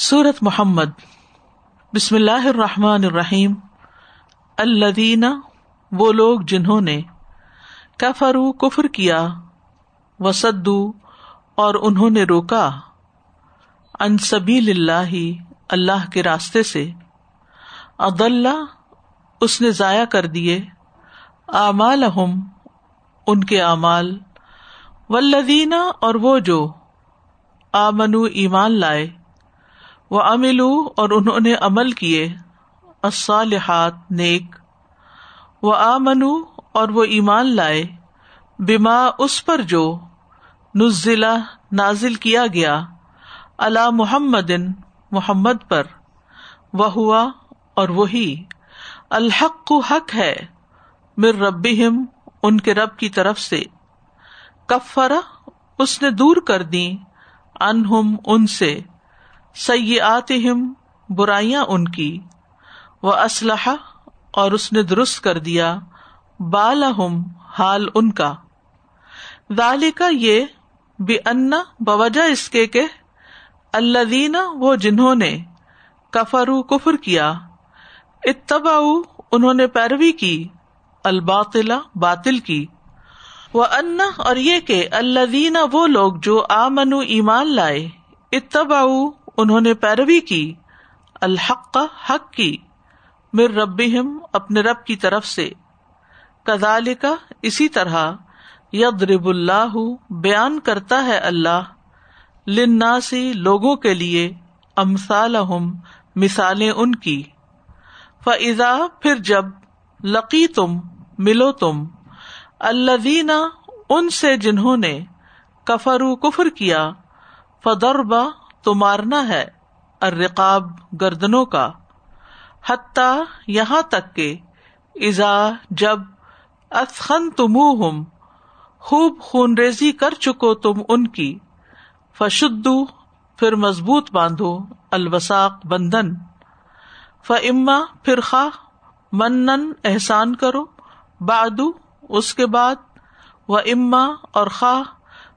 سورت محمد بسم اللہ الرحمٰن الرحیم الدین وہ لوگ جنہوں نے کفرو کفر کیا وسدو اور انہوں نے روکا ان سبیل اللہ اللہ کے راستے سے عدل اس نے ضائع کر دیے اعمال ان کے اعمال ولدینہ اور وہ جو آمنو ایمان لائے وہ املو اور انہوں نے عمل کیے۔ الصالحات، نیک۔ وہ آمنو اور وہ ایمان لائے۔ بیما اس پر جو نزلہ نازل کیا گیا۔ اللہ محمد محمد پر۔ وہ ہوا اور وہی۔ الحق کو حق ہے۔ مر رب ان کے رب کی طرف سے۔ کفرا اس نے دور کر دی۔ انہم ان سے۔ سیاتہم برائیاں ان کی۔ وہ اسلحہ اور اس نے درست کر دیا۔ بالحم حال ان کا۔ دال کا یہ بے انا بوجہ اس کے کہ اللہ وہ جنہوں نے کفرو کفر کیا۔ اتبا انہوں نے پیروی کی۔ الباطلا باطل کی۔ وہ انا اور یہ کہ اللہ وہ لوگ جو آمن ایمان لائے۔ اتبا انہوں نے پیروی کی، الحق حق کی مر رب اپنے رب کی طرف سے۔ کدال کا اسی طرح ید رب اللہ، بیان کرتا ہے اللہ لناسی لوگوں کے لیے امسال مثالیں ان کی۔ فضا پھر جب لقی تم ملو تم اللہ ان سے جنہوں نے کفرو کفر کیا فدربا تو مارنا ہے ارقاب گردنوں کا۔ حتیٰ یہاں تک کہ ازا جب افخن تم خوب خون ریزی کر چکو تم ان کی، فشدو پھر مضبوط باندھو الوساق بندن ف اما پھر خواہ منن احسان کرو بادو اس کے بعد۔ و اما اور خواہ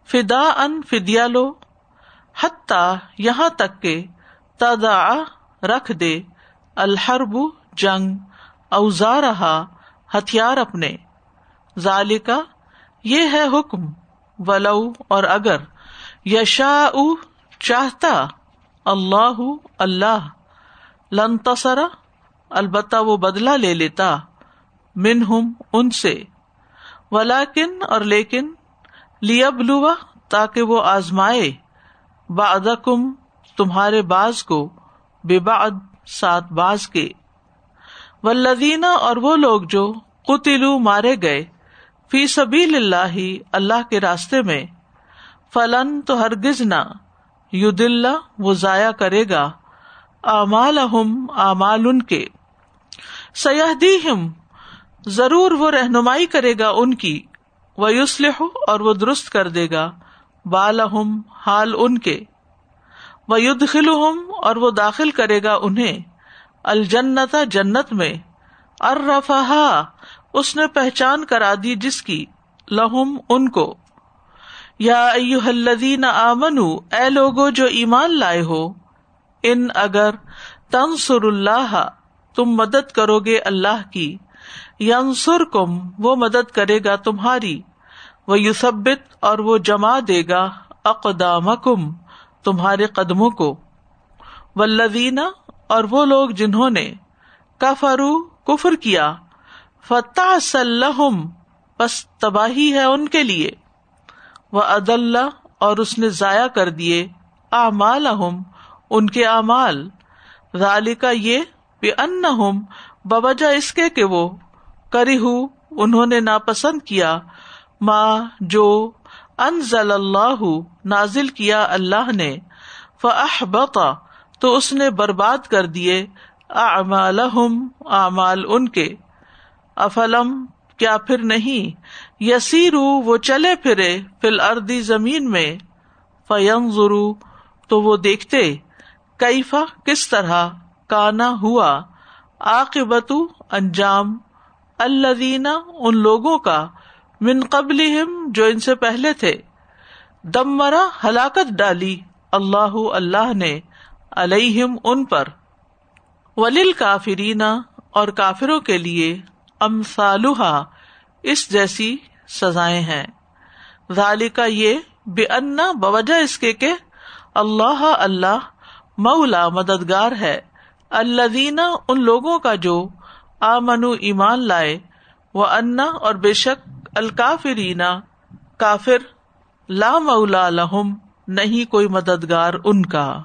فدا ان فدیا لو حتیٰ یہاں تک کہ تدا رکھ دے، الحرب جنگ اوزار ہتھیار اپنے۔ ذالکا یہ ہے حکم، ولو اور اگر۔ یشا چاہتا اللہ اللہ۔ لن تصرا البتہ وہ بدلا لے لیتا من ہم ان سے۔ ولاکن اور لیکن لیبلوا تاکہ وہ آزمائے۔ کم تمہارے باز کو بے باد سات باز کے۔ ولدینہ اور وہ لوگ جو قطلو مارے گئے، فی سبیل اللہ اللہ کے راستے میں، فلن تو ہرگز نہ ید اللہ وہ ضائع کرے گا امال امال ان کے۔ سیاح دی ہم ضرور وہ رہنمائی کرے گا ان کی وہ یوسلح اور وہ درست کر دے گا۔ بالحم حال ان کے۔ وہ ید اور وہ داخل کرے گا انہیں۔ الجنتا جنت میں۔ ارفا اس نے پہچان کرا دی جس کی؟ لہم، ان کو۔ یا الذین آمن اے لوگو جو ایمان لائے ہو، ان اگر تنسر اللہ، تم مدد کرو گے اللہ کی۔ ینسر کم وہ مدد کرے گا تمہاری۔ وہ یوسبت اور وہ جما دے گا اقدام تمہارے قدموں کو۔ ولدینہ اور وہ لوگ جنہوں نے کفرو کفر کیا۔ فتح سلحم بس تباہی ہے ان کے لیے۔ وہ عد اللہ اور اس نے ضائع کر دیے۔ اعمال ان کے اعمال۔ رالی کا یہ بے ان بوجہ اس کے کہ وہ کری ہوں انہوں نے ناپسند کیا۔ ماں جو انزل اللہ نازل کیا اللہ نے فاحبطا تو اس نے برباد کر دیے اعمالہم، اعمال ان کے۔ افلم، کیا پھر نہیں؟ یسیرو، وہ چلے پھرے فل اردی زمین میں۔ فینظرو، تو وہ دیکھتے، کیفا، کس طرح؟ کانا ہوا۔ عاقبت انجام۔ الذین، ان لوگوں کا۔ من قبل جو ان سے پہلے تھے۔ دم مرا ہلاکت ڈالی اللہ اللہ نے علیہم ان پر۔ ولیل کافرینا اور کافروں کے لیے ام اس جیسی سزائیں ہیں۔ ذالکا یہ بے انا بوجہ اس کے کہ اللہ اللہ مولا مددگار ہے۔ اللہ ان لوگوں کا جو آمن ایمان لائے وہ انا اور بے شک الکافرینا کافر لا مولا لہم، نہیں کوئی مددگار ان کا۔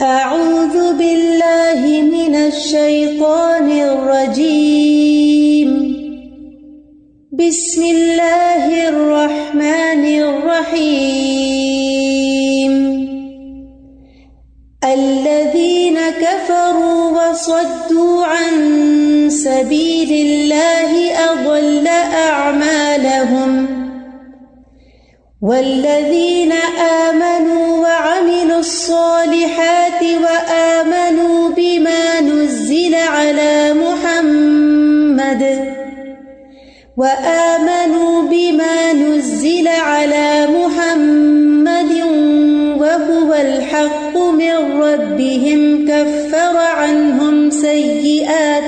اعوذ باللہ من الشیطان الرجیم۔ بسم اللہ الرحمن الرحیم۔ الذين كفروا وصدوا عن سبيل الله أضل أعمالهم والذين آمنوا وعملوا الصالحات وآمنوا بما نزل على محمد وآمنوا بما نزل على محمد وهو الحق من ربهم كفر عنهم سيئاتهم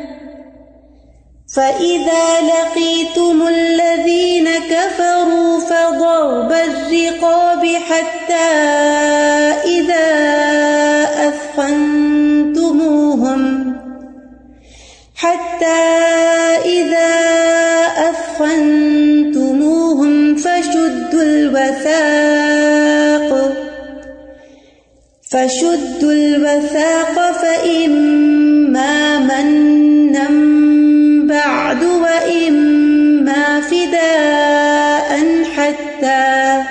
فَإِذَا لَقِيتُمُ الَّذِينَ كَفَرُوا فَضَرْبَ الرِّقَابِ حَتَّى إِذَا أَثْخَنْتُمُوهُمْ حَتَّى إِذَا أَثْخَنْتُمُوهُمْ فَشُدُّوا الْوَثَاقَ فَشُدُّوا الْوَثَاقَ فَإِمَّا مَنًّا بعد وإما فداء حتى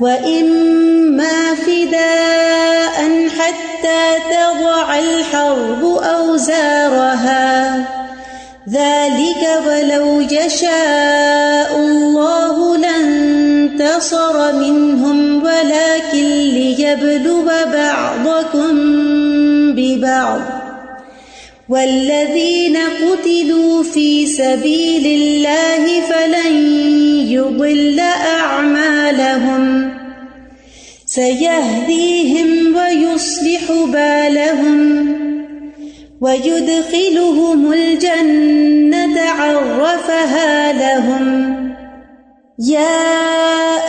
وإما فداء حتى تضع الحرب أوزارها. ذلك ولو يشاء الله لانتصر منهم، ولكن ليبلو بعضكم ببعض. والذين قتلوا في سبيل الله فلن يضل أعمالهم سيهديهم ويصلح بالهم ويدخلهم الجنة عرفها لهم يا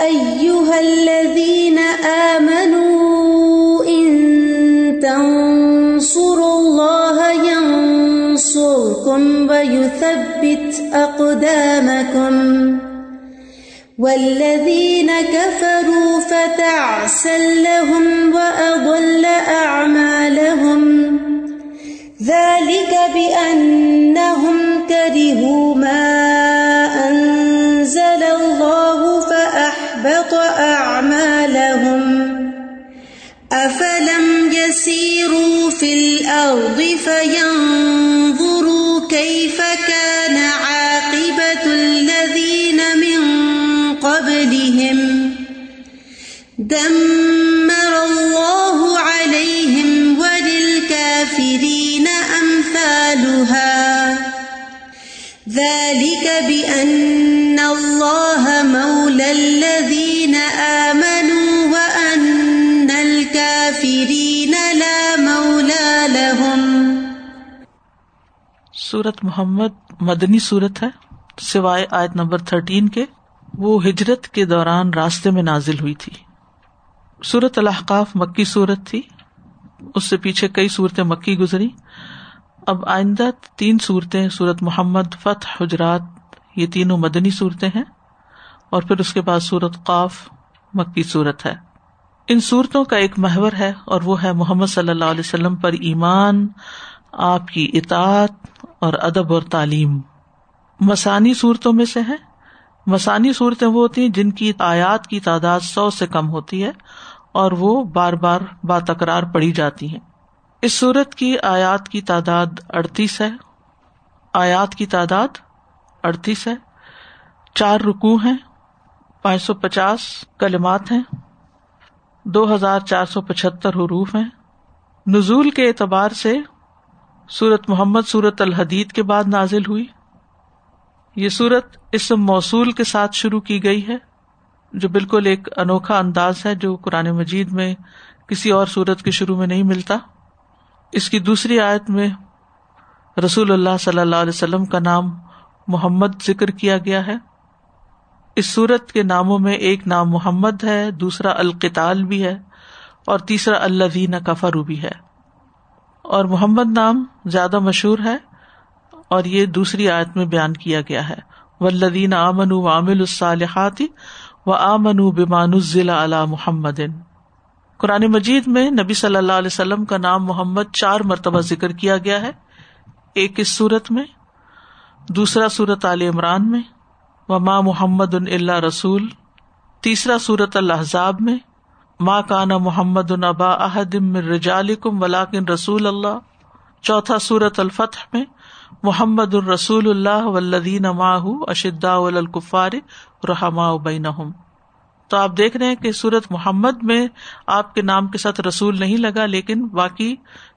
أيها الذين آمنوا ويثبت أقدامكم والذين كفروا فتعسل لهم وأضل أعمالهم ذلك بأنهم كرهوا ما دمر الله عليهم وللكافرين أمثالها ذلك بأن الله مولى الذين آمنوا وأن الكافرين لا مولى لهم سورت محمد مدنی سورت ہے، سوائے آیت نمبر تھرٹین کے، وہ ہجرت کے دوران راستے میں نازل ہوئی تھی۔ سورت الحقاف مکی صورت تھی۔ اس سے پیچھے کئی صورتیں مکی گزری۔ اب آئندہ تین صورتیں سورت محمد، فتح، حجرات، یہ تینوں مدنی صورتیں ہیں۔ اور پھر اس کے بعد سورت قاف مکی صورت ہے۔ ان صورتوں کا ایک محور ہے اور وہ ہے محمد صلی اللہ علیہ وسلم پر ایمان، آپ کی اطاعت اور ادب اور تعلیم۔ مسانی صورتوں میں سے ہے مسانی صورتیں وہ ہوتی ہیں جن کی آیات کی تعداد سو سے کم ہوتی ہے۔ اور وہ بار بار با تکرار پڑھی جاتی ہیں۔ اس صورت کی آیات کی تعداد اڑتیس ہے۔ آیات کی تعداد اڑتیس ہے۔ چار رکو ہیں۔ پانچ سو پچاس کلمات ہیں۔ دو ہزار چار سو پچہتر حروف ہیں۔ نزول کے اعتبار سے سورت محمد سورت الحدید کے بعد نازل ہوئی۔ یہ سورت اسم موصول کے ساتھ شروع کی گئی ہے۔ جو بالکل ایک انوکھا انداز ہے جو قرآن مجید میں کسی اور سورت کے شروع میں نہیں ملتا۔ اس کی دوسری آیت میں رسول اللہ صلی اللہ علیہ وسلم کا نام محمد ذکر کیا گیا ہے۔ اس سورت کے ناموں میں ایک نام محمد ہے، دوسرا القتال بھی ہے اور تیسرا اللہ دین کفرو بھی ہے۔ اور محمد نام زیادہ مشہور ہے اور یہ دوسری آیت میں بیان کیا گیا ہے۔ ولدین آمن و عامل الصالحاتی و آمن بمان ضلع علی محمد. قرآن مجید میں نبی صلی اللہ علیہ وسلم کا نام محمد چار مرتبہ ذکر کیا گیا ہے، ایک اس صورت میں؟ دوسرا صورت عال عمران میں و ماں محمد اللہ رسول، تیسرا صورت الحضاب میں ماں کانا محمد البا احدم رجالکم ولاکن رسول اللہ، چوتھا صورت الفتح میں محمد الرسول اللہ ولدین ماہ اشدا الکفار رحما بین تو آپ دیکھ رہے ہیں کہ سورت محمد میں آپ کے نام کے ساتھ رسول نہیں لگا، لیکن باقی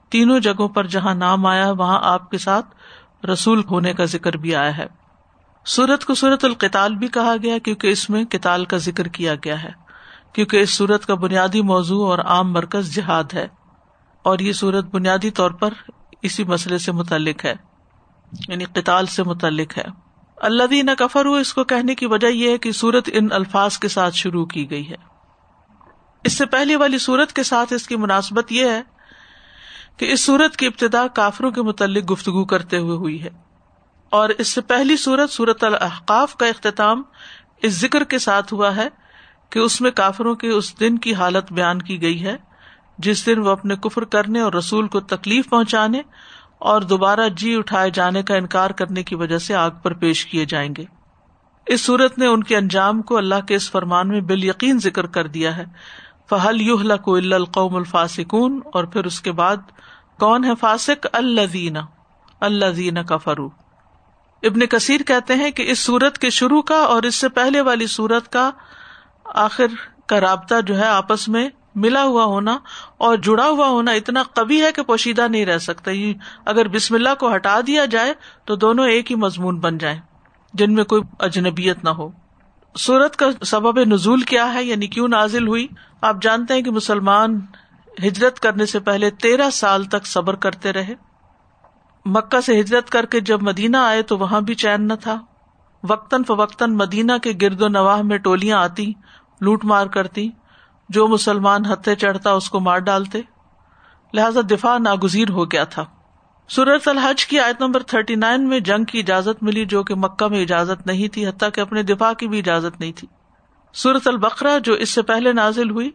تینوں جگہوں پر جہاں نام آیا، وہاں آپ کے ساتھ رسول ہونے کا ذکر بھی آیا ہے۔ سورت کو سورت القتال بھی کہا گیا، کیونکہ اس میں کتال کا ذکر کیا گیا ہے۔ کیونکہ اس سورت کا بنیادی موضوع اور عام مرکز جہاد ہے۔ اور یہ سورت بنیادی طور پر اسی مسئلے سے متعلق ہے۔ یعنی قتال سے متعلق ہے۔ اللہ دین کفر ہو اس کو کہنے کی وجہ یہ ہے کہ سورت ان الفاظ کے ساتھ شروع کی گئی ہے۔ اس سے پہلی والی سورت کے ساتھ اس کی مناسبت یہ ہے کہ اس سورت کی ابتدا کافروں کے متعلق گفتگو کرتے ہوئے ہوئی ہے۔ اور اس سے پہلی سورت سورت الحقاف کا اختتام اس ذکر کے ساتھ ہوا ہے کہ اس میں کافروں کے اس دن کی حالت بیان کی گئی ہے، جس دن وہ اپنے کفر کرنے اور رسول کو تکلیف پہنچانے اور دوبارہ جی اٹھائے جانے کا انکار کرنے کی وجہ سے آگ پر پیش کیے جائیں گے۔ اس صورت نے ان کے انجام کو اللہ کے اس فرمان میں بال یقین ذکر کر دیا ہے۔ فہل یو کو القوم الفاسکون اور پھر اس کے بعد کون ہے فاسق؟ اللہ دینا اللہ دینا کا فروغ ابن کثیر کہتے ہیں کہ اس سورت کے شروع کا اور اس سے پہلے والی سورت کا آخر کا رابطہ جو ہے آپس میں ملا ہوا ہونا اور جڑا ہوا ہونا اتنا کبھی ہے کہ پوشیدہ نہیں رہ سکتا۔ اگر بسم اللہ کو ہٹا دیا جائے تو دونوں ایک ہی مضمون بن جائیں، جن میں کوئی اجنبیت نہ ہو۔ سورت کا سبب نزول کیا ہے؟ یعنی کیوں نازل ہوئی؟ آپ جانتے ہیں کہ مسلمان ہجرت کرنے سے پہلے تیرہ سال تک صبر کرتے رہے۔ مکہ سے ہجرت کر کے جب مدینہ آئے تو وہاں بھی چین نہ تھا۔ وقتاً فوقتاً مدینہ کے گرد و نواح میں ٹولیاں آتی لوٹ مار کرتی جو مسلمان ہتھے چڑھتا اس کو مار ڈالتے۔ لہذا دفاع ناگزیر ہو گیا تھا۔ سورت الحج کی آیت نمبر تھرٹی نائن میں جنگ کی اجازت ملی جو کہ مکہ میں اجازت نہیں تھی، حتیٰ کہ اپنے دفاع کی بھی اجازت نہیں تھی۔ سورت البقرا جو اس سے پہلے نازل ہوئی،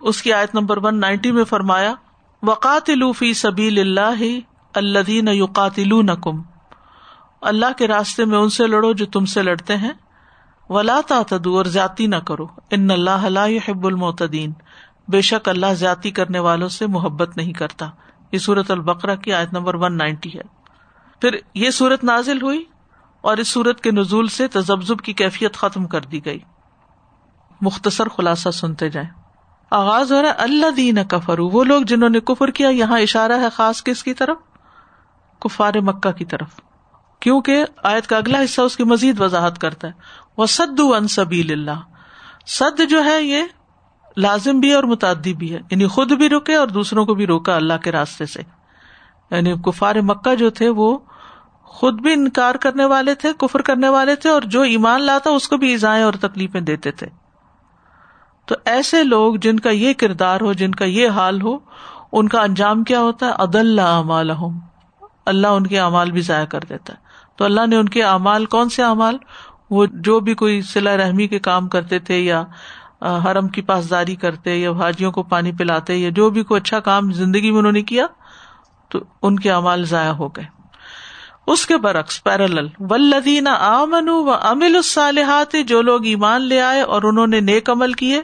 اس کی آیت نمبر ون نائنٹی میں فرمایا وقات لوفی سبیل اللہ الدین یوقاتل کم اللہ کے راستے میں ان سے لڑو جو تم سے لڑتے ہیں۔ ولا تعتدو اور زیادتی نہ کرو۔ ان اللہ حب المعتدین بے شک اللہ زیادتی کرنے والوں سے محبت نہیں کرتا۔ یہ سورت البقرا کی آیت نمبر ون نائنٹی ہے۔ پھر یہ سورت نازل ہوئی اور اس سورت کے نزول سے تجبزب کی کیفیت ختم کر دی گئی۔ مختصر خلاصہ سنتے جائیں۔ آغاز ہو رہا ہے اللہ دین کفرو وہ لوگ جنہوں نے کفر کیا، یہاں اشارہ ہے خاص کس کی طرف؟ کفار مکہ کی طرف۔ کیونکہ آیت کا اگلا حصہ اس کی مزید وضاحت کرتا ہے۔ وہ سد ان سبیل اللہ سد جو ہے یہ لازم بھی اور متعدی بھی ہے۔ یعنی خود بھی رکے اور دوسروں کو بھی روکا اللہ کے راستے سے۔ یعنی کفار مکہ جو تھے وہ خود بھی انکار کرنے والے تھے، کفر کرنے والے تھے اور جو ایمان لاتا اس کو بھی ایزائیں اور تکلیفیں دیتے تھے۔ تو ایسے لوگ جن کا یہ کردار ہو، جن کا یہ حال ہو، ان کا انجام کیا ہوتا ہے؟ عدل اللہ ان کے اعمال بھی ضائع کر دیتا ہے۔ تو اللہ نے ان کے اعمال، کون سے اعمال؟ وہ جو بھی کوئی سلا رحمی کے کام کرتے تھے یا حرم کی پاسداری کرتے یا حاجیوں کو پانی پلاتے یا جو بھی کوئی اچھا کام زندگی میں انہوں نے کیا، تو ان کے اعمال ضائع ہو گئے۔ اس کے برعکس پیرل ولدین آمن و امل الصالحات، جو لوگ ایمان لے آئے اور انہوں نے نیک عمل کیے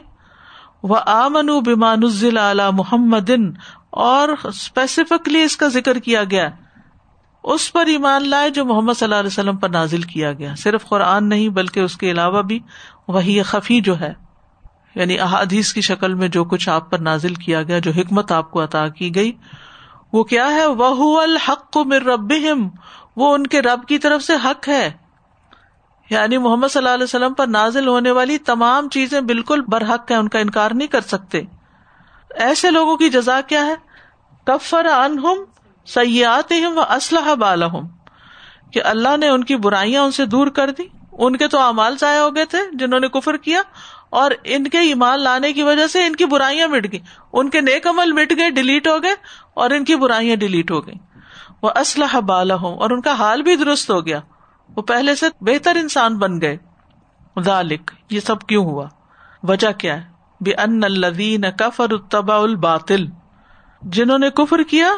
وہ آمن بیمان محمد، اور اسپیسیفکلی اس کا ذکر کیا گیا۔ اس پر ایمان لائے جو محمد صلی اللہ علیہ وسلم پر نازل کیا گیا۔ صرف قرآن نہیں، بلکہ اس کے علاوہ بھی وہی خفی جو ہے یعنی احادیث کی شکل میں جو کچھ آپ پر نازل کیا گیا، جو حکمت آپ کو عطا کی گئی، وہ کیا ہے؟ وہ الحق مر رب وہ ان کے رب کی طرف سے حق ہے۔ یعنی محمد صلی اللہ علیہ وسلم پر نازل ہونے والی تمام چیزیں بالکل برحق ہے ان کا انکار نہیں کر سکتے۔ ایسے لوگوں کی جزا کیا ہے؟ کفر انہم سیات و اسلحہ بالحم کہ اللہ نے ان کی برائیاں ان سے دور کر دی، ان کے تو امال ضائع ہو گئے تھے جنہوں نے کفر کیا، اور ان کے ایمان لانے کی وجہ سے ان کی برائیاں مٹ گئی ان کے نیک عمل مٹ گئے، ڈیلیٹ ہو گئے، اور ان کی برائیاں ڈیلیٹ ہو گئی وہ اسلحہ بالا ہوں اور ان کا حال بھی درست ہو گیا۔ وہ پہلے سے بہتر انسان بن گئے۔ ذالک، یہ سب کیوں ہوا؟ وجہ کیا ہے؟ بے ان الدین کفر التبا الباطل، جنہوں نے کفر کیا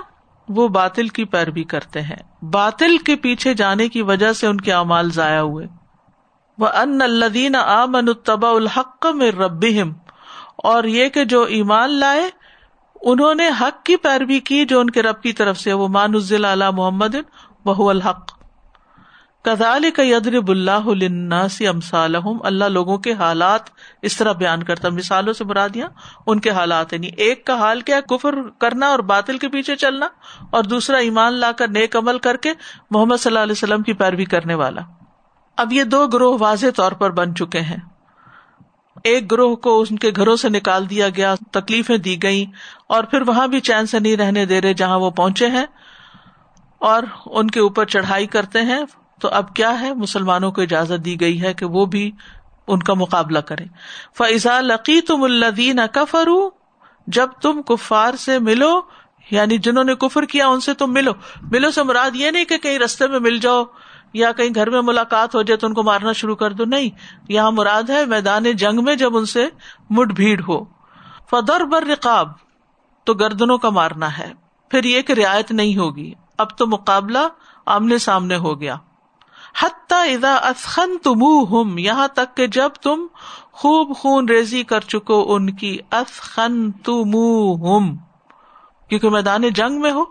وہ باطل کی پیروی کرتے ہیں۔ باطل کے پیچھے جانے کی وجہ سے ان کے اعمال ضائع ہوئے۔ وہ ان الدین آمن التبا الحق میں رب اور یہ کہ جو ایمان لائے، انہوں نے حق کی پیروی کی جو ان کے رب کی طرف سے وہ مان اللہ محمد بہ الحق۔ کزال کا یدرب اللہ الناسی اللہ لوگوں کے حالات اس طرح بیان کرتا مثالوں سے برادیاں ان کے حالات یعنی ایک کا حال کیا کفر کرنا اور باطل کے پیچھے چلنا، اور دوسرا ایمان لا کر، نیک عمل کر کے محمد صلی اللہ علیہ وسلم کی پیروی کرنے والا۔ اب یہ دو گروہ واضح طور پر بن چکے ہیں۔ ایک گروہ کو ان کے گھروں سے نکال دیا گیا، تکلیفیں دی گئی اور پھر وہاں بھی چین سے نہیں رہنے دے رہے جہاں وہ پہنچے ہیں، اور ان کے اوپر چڑھائی کرتے ہیں۔ تو اب کیا ہے؟ مسلمانوں کو اجازت دی گئی ہے کہ وہ بھی ان کا مقابلہ کرے فضا لقی تم الدین کفرو جب تم کفار سے ملو یعنی جنہوں نے کفر کیا، ان سے تم ملو۔ ملو سے مراد یہ نہیں کہ کہیں رستے میں مل جاؤ یا کہیں گھر میں ملاقات ہو جائے تو ان کو مارنا شروع کر دو۔ نہیں، یہاں مراد ہے میدان جنگ میں جب ان سے مٹ بھیڑ ہو۔ فدر بر رقاب تو گردنوں کا مارنا ہے۔ پھر یہ کہ رعایت نہیں ہوگی۔ اب تو مقابلہ آمنے سامنے ہو گیا۔ ادا اسخن تم یہاں تک کہ جب تم خوب خون ریزی کر چکو، ان کی اسخن تم کیونکہ میدان جنگ میں ہو،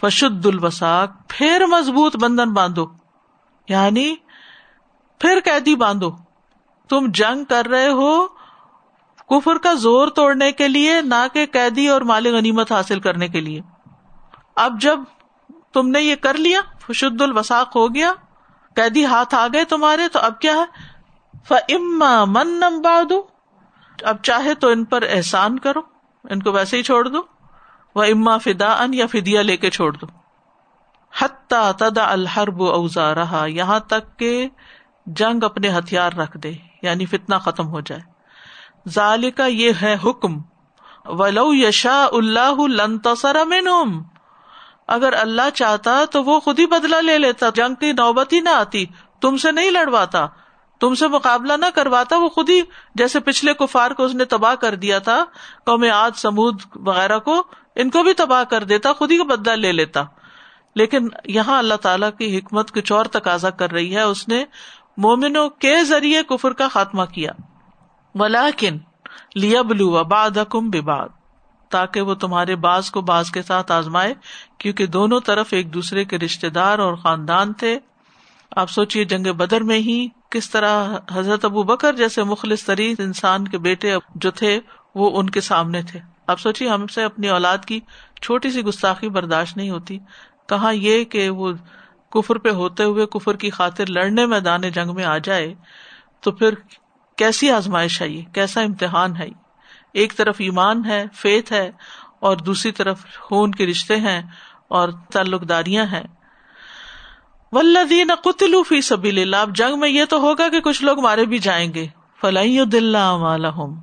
فشد الوساک پھر مضبوط بندھن باندھو یعنی پھر قیدی باندھو۔ تم جنگ کر رہے ہو کفر کا زور توڑنے کے لیے، نہ کہ قیدی اور مال غنیمت حاصل کرنے کے لیے۔ اب جب تم نے یہ کر لیا، فشد الوساق ہو گیا قیدی ہاتھ آ گئے تمہارے، تو اب کیا ہے؟ فما من نمباد اب چاہے تو ان پر احسان کرو، ان کو ویسے ہی چھوڑ دو وہ اما فدا ان یا فدیا لے کے چھوڑ دو۔ حتہ تدا الحرب اوزا رہا یہاں تک کہ جنگ اپنے ہتھیار رکھ دے یعنی فتنا ختم ہو جائے۔ ظال کا یہ ہے حکم۔ ولو یشا اللہ لن تصر منہم اگر اللہ چاہتا تو وہ خود ہی بدلا لے لیتا، جنگ کی نوبت ہی نہ آتی، تم سے نہیں لڑواتا۔ تم سے مقابلہ نہ کرواتا، وہ خود ہی جیسے پچھلے کفار کو اس نے تباہ کر دیا تھا، قوم آج سمود وغیرہ کو، ان کو بھی تباہ کر دیتا، خود ہی کا بدلا لے لیتا۔ لیکن یہاں اللہ تعالیٰ کی حکمت کچھ اور تقاضا کر رہی ہے، اس نے مومنوں کے ذریعے کفر کا خاتمہ کیا۔ ولاکن لیا بلو باد حکم باد تاکہ وہ تمہارے باز کو باز کے ساتھ آزمائے، کیونکہ دونوں طرف ایک دوسرے کے رشتے دار اور خاندان تھے۔ آپ سوچیے جنگ بدر میں ہی کس طرح حضرت ابو بکر جیسے مخلص ترین انسان کے بیٹے جو تھے، وہ ان کے سامنے تھے۔ آپ سوچیے ہم سے اپنی اولاد کی چھوٹی سی گستاخی برداشت نہیں ہوتی۔ کہاں یہ کہ وہ کفر پہ ہوتے ہوئے کفر کی خاطر لڑنے میدان جنگ میں آ جائے، تو پھر کیسی آزمائش ہے یہ؟ کیسا امتحان ہے ایک طرف ایمان ہے فیت ہے، اور دوسری طرف خون کے رشتے ہیں اور تعلق داریاں ہیں۔ ولدین قطلو فی سبیل اللہ اب جنگ میں یہ تو ہوگا کہ کچھ لوگ مارے بھی جائیں گے۔ فلائی دل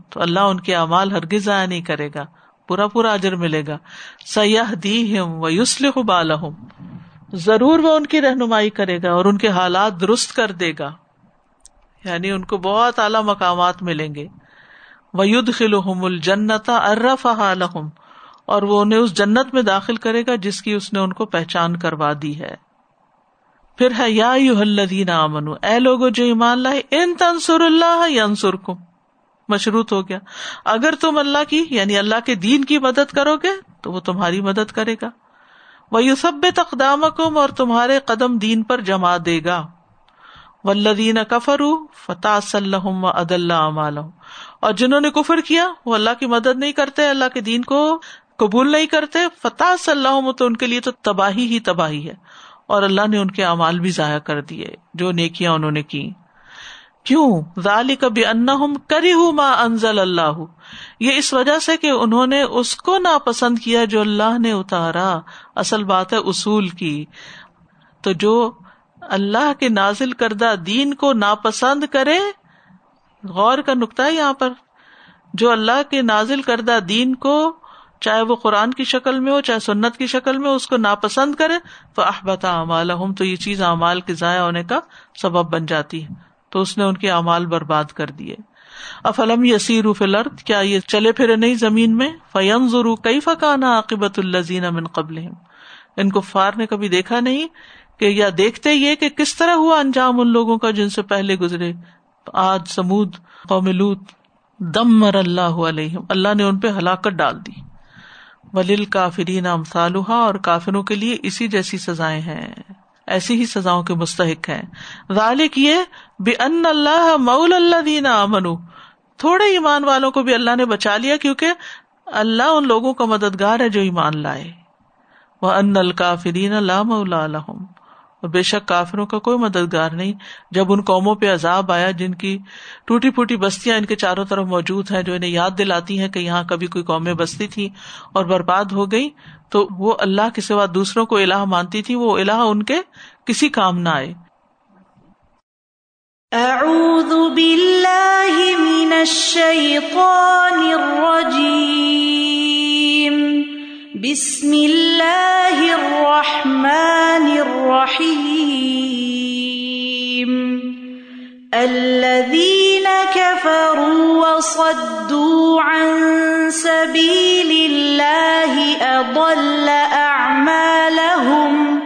تو اللہ ان کے امال ہرگز ضائع نہیں کرے گا۔ پورا پورا اجر ملے گا۔ سیاح دی ہم و یوسل ضرور وہ ان کی رہنمائی کرے گا اور ان کے حالات درست کر دے گا۔ یعنی ان کو بہت اعلیٰ مقامات ملیں گے۔ وید خلحم الجنتا ارف لحم اور وہ انہیں اس جنت میں داخل کرے گا جس کی اس نے ان کو پہچان کروا دی ہے۔ پھر ہے، یا یو الدین امن اے لوگو جو ایمان لائے، ان تنسر اللہ انسر کم مشروط ہو گیا۔ اگر تم اللہ کی یعنی اللہ کے دین کی مدد کرو گے، تو وہ تمہاری مدد کرے گا۔ وہ یوسب تقدام اور تمہارے قدم دین پر جما دے گا۔ ولدین کفر فتح صلی عد اللہ اور جنہوں نے کفر کیا، وہ اللہ کی مدد نہیں کرتے، اللہ کے دین کو قبول نہیں کرتے فتح صلی تو ان کے لیے تو تباہی ہی تباہی ہے۔ اور اللہ نے ان کے اعمال بھی ضائع کر دیے، جو نیکیاں انہوں نے کی کیوں؟ ذالی کبھی ان کری ہوں ماں انزل اللہ۔ یہ اس وجہ سے کہ انہوں نے اس کو ناپسند کیا جو اللہ نے اتارا۔ اصل بات ہے اصول کی۔ تو جو اللہ کے نازل کردہ دین کو ناپسند کرے، غور کا نقطہ ہے یہاں پر۔ جو اللہ کے نازل کردہ دین کو، چاہے وہ قرآن کی شکل میں ہو، چاہے سنت کی شکل میں اس کو ناپسند کرے تو احبتا اعمال تو یہ چیز اعمال کے ضائع ہونے کا سبب بن جاتی ہے۔ تو اس نے ان کے اعمال برباد کر دیے۔ افلم یسیر فلرد کیا یہ چلے پھرے نہیں زمین میں؟ فیم ضرور کئی فکانا عاقبت الزین امن قبل ان کو فار نے کبھی دیکھا نہیں؟ کہ یا دیکھتے یہ کہ کس طرح ہوا انجام ان لوگوں کا جن سے پہلے گزرے؟ آج سمود قوم لوت دم مر اللہ علیہ اللہ نے ان پہ ہلاکت ڈال دی۔ ولیل کافرین امثالحا اور کافروں کے لیے اسی جیسی سزائیں ہیں۔ ایسی ہی سزاؤں کے مستحق ہیں۔ ذالک یہ بے ان اللہ مول اللہ دینا امن تھوڑے ایمان والوں کو بھی اللہ نے بچا لیا، کیونکہ اللہ ان لوگوں کا مددگار ہے جو ایمان لائے۔ وہ ان الکافرین اللہ مولا الحم اور بے شک کافروں کا کوئی مددگار نہیں۔ جب ان قوموں پہ عذاب آیا، جن کی ٹوٹی پھوٹی بستیاں ان کے چاروں طرف موجود ہیں، جو انہیں یاد دلاتی ہیں کہ یہاں کبھی کوئی قومیں بستی تھی اور برباد ہو گئی تو وہ اللہ کے سوا دوسروں کو الہ مانتی تھی وہ الہ ان کے کسی کام نہ آئے۔ اعوذ باللہ من الشیطان الرجیم۔ بسم اللہ الرحمن الرحیم الذين كفروا وصدوا عن سبيل الله أضل أعمالهم.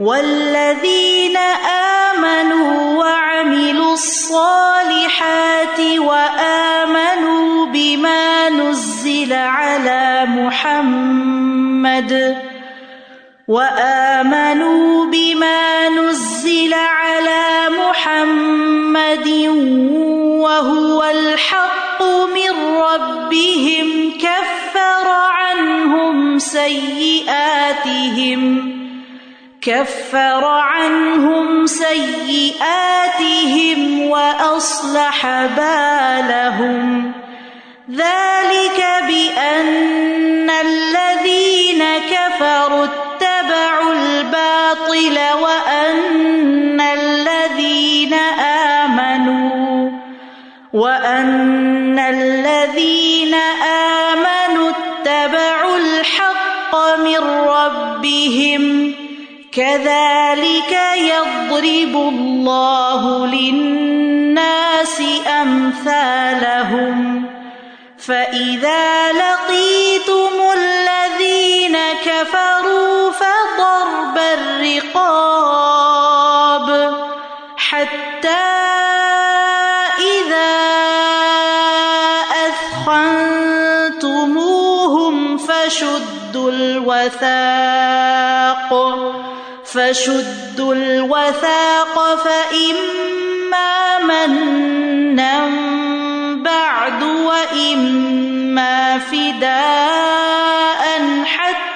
والذين آمنوا وعملوا الصالحات وآمنوا بما نزل على محمد محمد وآمنوا بما نزل على محمد وهو الحق من ربهم كفر عنهم سيئاتهم كفر عنهم سيئاتهم وأصلح بالهم ذلك بأن الذين كفروا اتبعوا الباطل وأن الذين آمنوا وأن الذين آمنوا اتبعوا الحق من ربهم كذلك يضرب الله للناس أمثالهم فإذا لقيتم الذين كفروا فضرب الرقاب حتى إذا أثخنتموهم فشدوا الوثاق فشدوا الوثاق فإما منا بعد وإما فداء حتى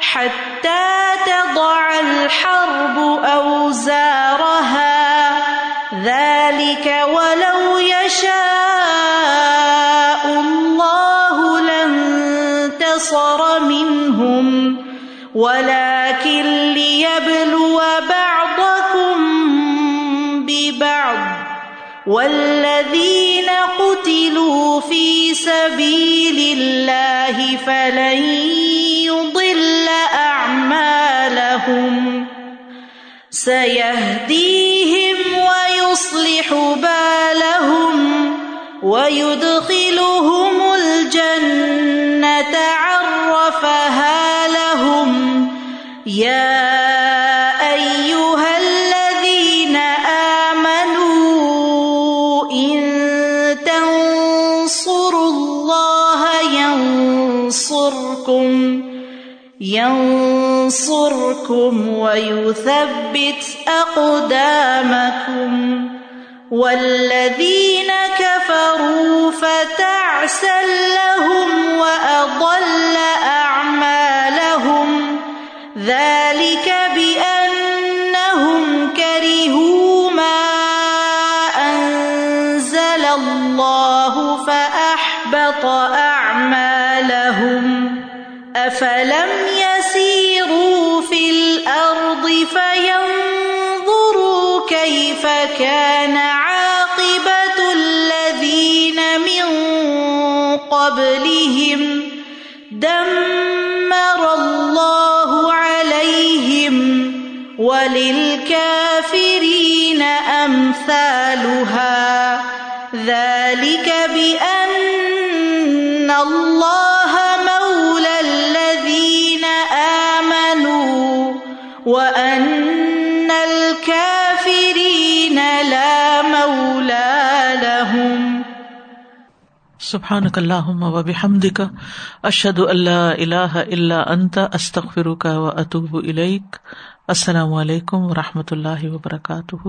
حتى تضع الحرب أوزارها. ذلك ولو يشاء الله لانتصر منهم. ولا سبيل الله فلن يضل أعمالهم. سيهديهم ويصلح بالهم ويدخلهم الجنة عرفها لهم. يا ينصركم ويثبت أقدامكم والذين كفروا فتعسل قبلهم سبحانك اللهم وبحمدك اشهد ان لا اله الا انت استغفرك واتوب اليك السلام علیکم و رحمۃ اللہ وبرکاتہ۔